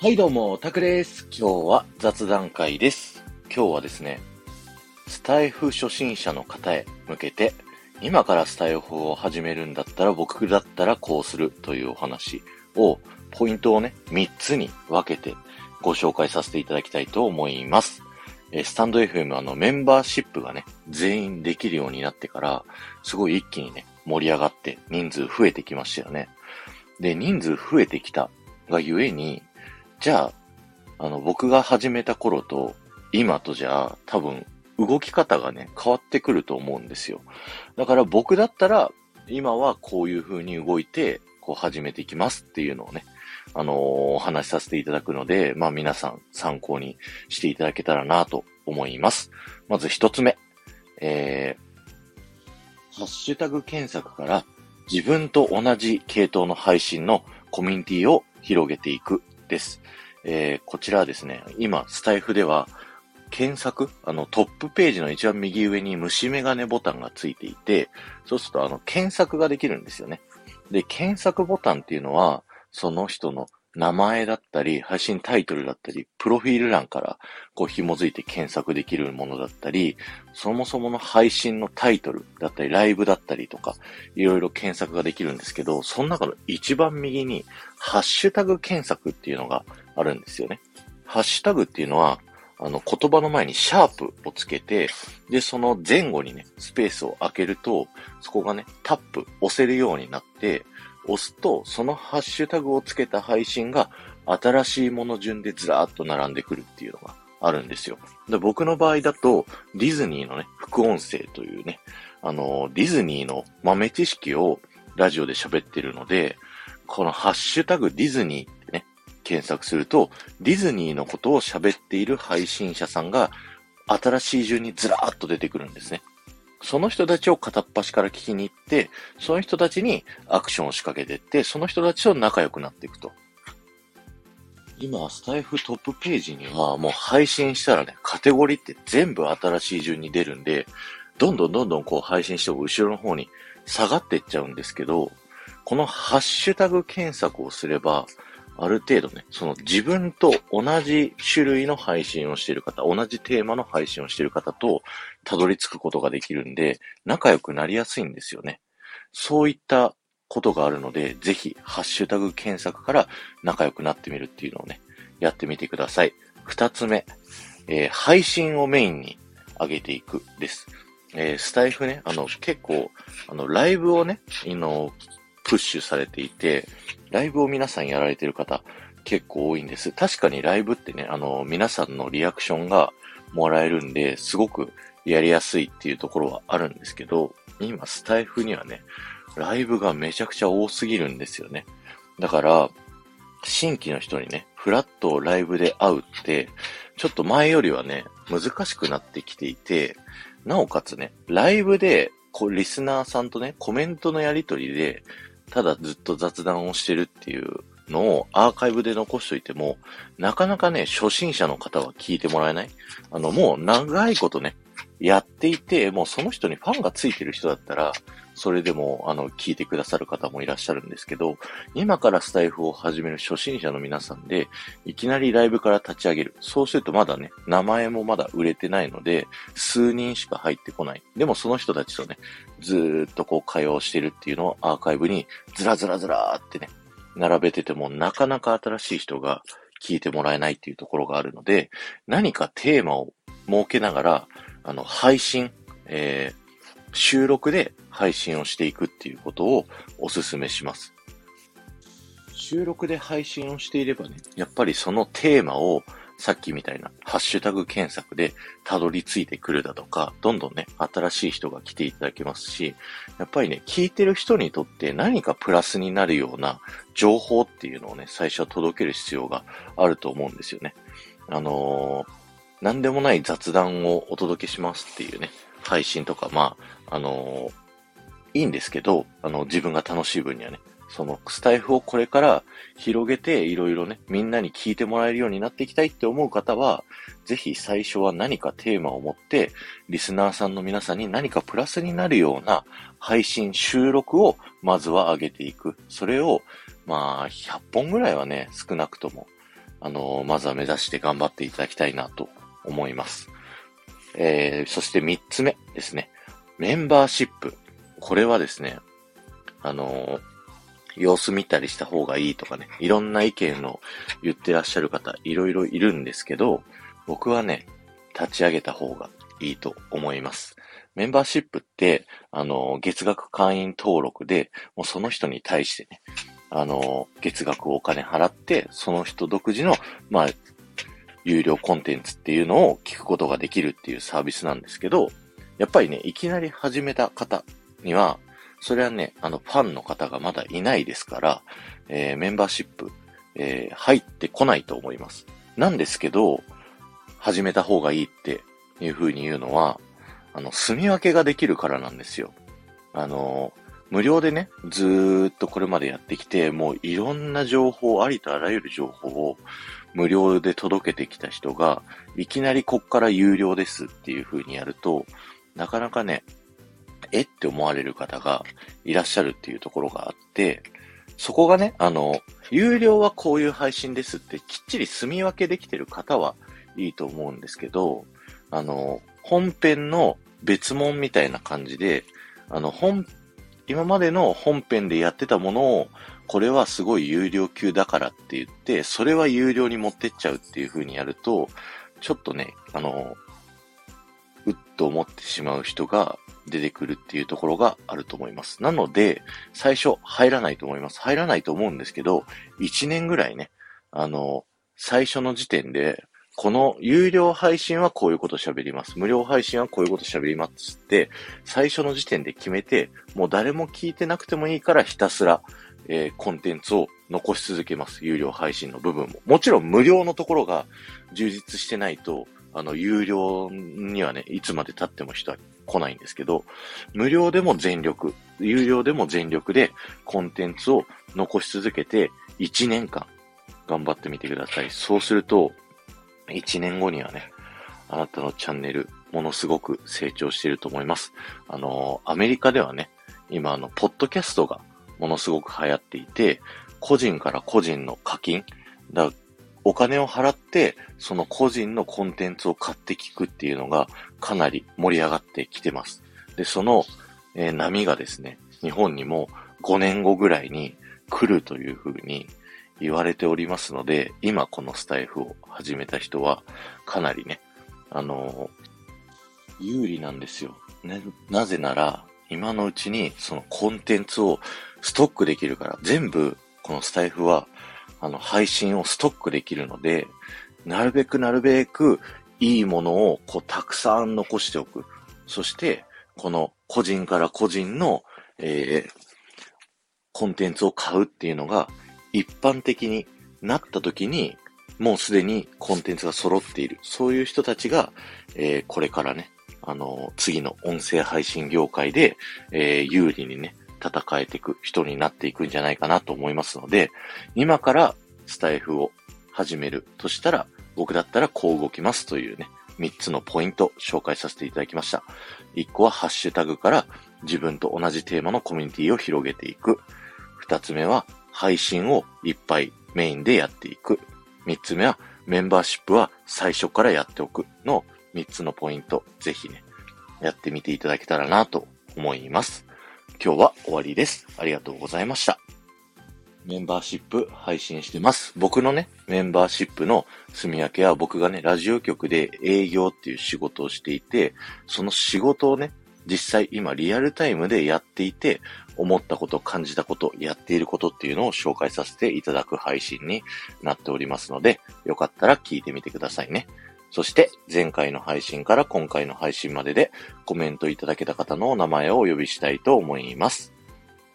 はいどうも、タクです。今日は雑談会です。今日はですね、スタイフ初心者の方へ向けて、今からスタイフを始めるんだったら僕だったらこうするというお話を、ポイントをね、3つに分けてご紹介させていただきたいと思います。えスタンド FM あのメンバーシップがね、全員できるようになってから、すごい一気にね、盛り上がって人数増えてきましたよね。で、人数増えてきたがゆえに、じゃあ、あの、僕が始めた頃と、今とじゃあ、多分、動き方がね、変わってくると思うんですよ。だから僕だったら、今はこういう風に動いて、こう始めていきますっていうのをね、あのー、お話しさせていただくので、まあ皆さん参考にしていただけたらなと思います。まず一つ目、えー、ハッシュタグ検索から自分と同じ系統の配信のコミュニティを広げていくです。えー、こちらはですね、今、スタイフでは、検索、あの、トップページの一番右上に虫眼鏡ボタンがついていて、そうすると、あの、検索ができるんですよね。で、検索ボタンっていうのは、その人の名前だったり、配信タイトルだったり、プロフィール欄からこう紐づいて検索できるものだったり、そもそもの配信のタイトルだったり、ライブだったりとか、いろいろ検索ができるんですけど、その中の一番右に、ハッシュタグ検索っていうのがあるんですよね。ハッシュタグっていうのは、あの、言葉の前にシャープをつけて、で、その前後にね、スペースを開けると、そこがね、タップ、押せるようになって、押すと、そのハッシュタグをつけた配信が新しいもの順でずらーっと並んでくるっていうのがあるんですよ。で僕の場合だと、ディズニーのね、副音声というね、あの、ディズニーの豆知識をラジオで喋ってるので、このハッシュタグディズニーってね、検索すると、ディズニーのことを喋っている配信者さんが、新しい順にずらーっと出てくるんですね。その人たちを片っ端から聞きに行って、その人たちにアクションを仕掛けていって、その人たちと仲良くなっていくと。今、スタイフトップページにはもう配信したらね、カテゴリーって全部新しい順に出るんで、どんどんどんどんこう配信しても後ろの方に下がっていっちゃうんですけど、このハッシュタグ検索をすれば、ある程度ね、その自分と同じ種類の配信をしている方、同じテーマの配信をしている方とたどり着くことができるんで、仲良くなりやすいんですよね。そういったことがあるので、ぜひ、ハッシュタグ検索から仲良くなってみるっていうのをね、やってみてください。二つ目、えー、配信をメインに上げていくです。えー、スタイフね、あの、結構、あの、ライブをね、あの、プッシュされていて、ライブを皆さんやられてる方結構多いんです。確かにライブってね、あの、皆さんのリアクションがもらえるんで、すごくやりやすいっていうところはあるんですけど、今スタイフにはね、ライブがめちゃくちゃ多すぎるんですよね。だから、新規の人にね、フラットライブで会うって、ちょっと前よりはね、難しくなってきていて、なおかつね、ライブで、こうリスナーさんとね、コメントのやりとりで、ただずっと雑談をしてるっていうのをアーカイブで残しといても、なかなかね、初心者の方は聞いてもらえない。あの、もう長いことね、やっていて、もうその人にファンがついてる人だったら、それでも、あの、聞いてくださる方もいらっしゃるんですけど、今からスタイフを始める初心者の皆さんで、いきなりライブから立ち上げる。そうするとまだね、名前もまだ売れてないので、数人しか入ってこない。でもその人たちとね、ずーっとこう会話をしてるっていうのをアーカイブにずらずらずらーってね、並べててもなかなか新しい人が聞いてもらえないっていうところがあるので、何かテーマを設けながら、あの、配信、えー、収録で配信をしていくっていうことをお勧めします。収録で配信をしていればね、やっぱりそのテーマをさっきみたいなハッシュタグ検索でたどり着いてくるだとか、どんどんね、新しい人が来ていただけますし、やっぱりね、聞いてる人にとって何かプラスになるような情報っていうのをね、最初は届ける必要があると思うんですよね。あのー、なんでもない雑談をお届けしますっていうね、配信とか、まあ、あのーいいんですけど、あの、自分が楽しい分にはね、そのスタイフをこれから広げていろいろね、みんなに聞いてもらえるようになっていきたいって思う方は、ぜひ最初は何かテーマを持って、リスナーさんの皆さんに何かプラスになるような配信、収録をまずは上げていく。それを、まあ、100本ぐらいはね、少なくともあのー、まずは目指して頑張っていただきたいなと思います。えー、そして3つ目ですね。メンバーシップ。これはですね、あのー、様子見たりした方がいいとかね、いろんな意見を言ってらっしゃる方、いろいろいるんですけど、僕はね、立ち上げた方がいいと思います。メンバーシップって、あの、月額会員登録で、もうその人に対してね、あの、月額お金払って、その人独自の、まあ、有料コンテンツっていうのを聞くことができるっていうサービスなんですけど、やっぱりね、いきなり始めた方には、それはね、あの、ファンの方がまだいないですから、えー、メンバーシップ、えー、入ってこないと思います。なんですけど、始めた方がいいっていう風に言うのは、あの、住み分けができるからなんですよ。あの、無料でね、ずーっとこれまでやってきて、もういろんな情報、ありとあらゆる情報を無料で届けてきた人が、いきなりこっから有料ですっていう風にやると、なかなかね、えって思われる方がいらっしゃるっていうところがあって、そこがね、あの、有料はこういう配信ですってきっちり住み分けできてる方はいいと思うんですけど、あの、本編の別物みたいな感じで、あの、本、今までの本編でやってたものを、これはすごい有料級だからって言って、それは有料に持ってっちゃうっていう風にやると、ちょっとね、あの、うっと思ってしまう人が出てくるっていうところがあると思います。なので、最初入らないと思います。入らないと思うんですけど、1年ぐらいね、あの、最初の時点で、この有料配信はこういうこと喋ります。無料配信はこういうこと喋りますって、最初の時点で決めて、もう誰も聞いてなくてもいいからひたすら、えー、コンテンツを残し続けます。有料配信の部分も。もちろん無料のところが充実してないと、あの、有料にはね、いつまで経っても人は来ないんですけど、無料でも全力、有料でも全力でコンテンツを残し続けて1年間頑張ってみてください。そうすると、1年後にはね、あなたのチャンネル、ものすごく成長していると思います。あの、アメリカではね、今、あの、ポッドキャストがものすごく流行っていて、個人から個人の課金、だお金を払って、その個人のコンテンツを買って聞くっていうのが、かなり盛り上がってきてます。で、その、えー、波がですね、日本にも5年後ぐらいに来るというふうに言われておりますので、今このスタイフを始めた人は、かなりね、あのー、有利なんですよ。ね、なぜなら、今のうちにそのコンテンツをストックできるから、全部このスタイフは、あの、配信をストックできるので、なるべくなるべくいいものをこうたくさん残しておく。そして、この個人から個人の、えー、コンテンツを買うっていうのが一般的になった時に、もうすでにコンテンツが揃っている。そういう人たちが、えー、これからね、あの、次の音声配信業界で、えー、有利にね、戦えていく人になっていくんじゃないかなと思いますので、今からスタイフを始めるとしたら、僕だったらこう動きますというね、3つのポイント紹介させていただきました。1個はハッシュタグから自分と同じテーマのコミュニティを広げていく。2つ目は配信をいっぱいメインでやっていく。三つ目はメンバーシップは最初からやっておくの三つのポイント、ぜひね、やってみていただけたらなと思います。今日は終わりです。ありがとうございました。メンバーシップ配信してます。僕のね、メンバーシップの住み分けは僕がね、ラジオ局で営業っていう仕事をしていて、その仕事をね、実際今リアルタイムでやっていて、思ったこと、感じたこと、やっていることっていうのを紹介させていただく配信になっておりますので、よかったら聞いてみてくださいね。そして、前回の配信から今回の配信まででコメントいただけた方のお名前をお呼びしたいと思います。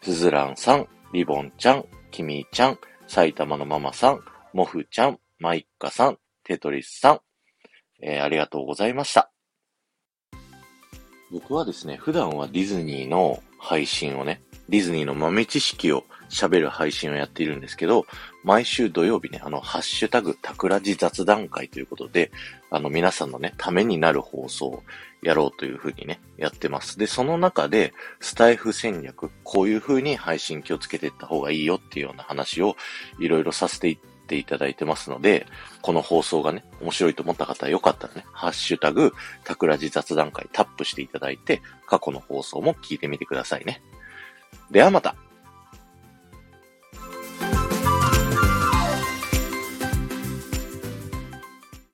すずらんさん、リボンちゃん、きみちゃん、埼玉のママさん、もふちゃん、まいっかさん、テトリスさん、えー、ありがとうございました。僕はですね、普段はディズニーの配信をね、ディズニーの豆知識を喋る配信をやっているんですけど、毎週土曜日ね、あの、ハッシュタグ、タクラジ雑談会ということで、あの、皆さんのね、ためになる放送をやろうというふうにね、やってます。で、その中で、スタイフ戦略、こういうふうに配信気をつけていった方がいいよっていうような話をいろいろさせていっていただいてますので、この放送がね、面白いと思った方はよかったらね、ハッシュタグ、タクラジ雑談会タップしていただいて、過去の放送も聞いてみてくださいね。ではまた。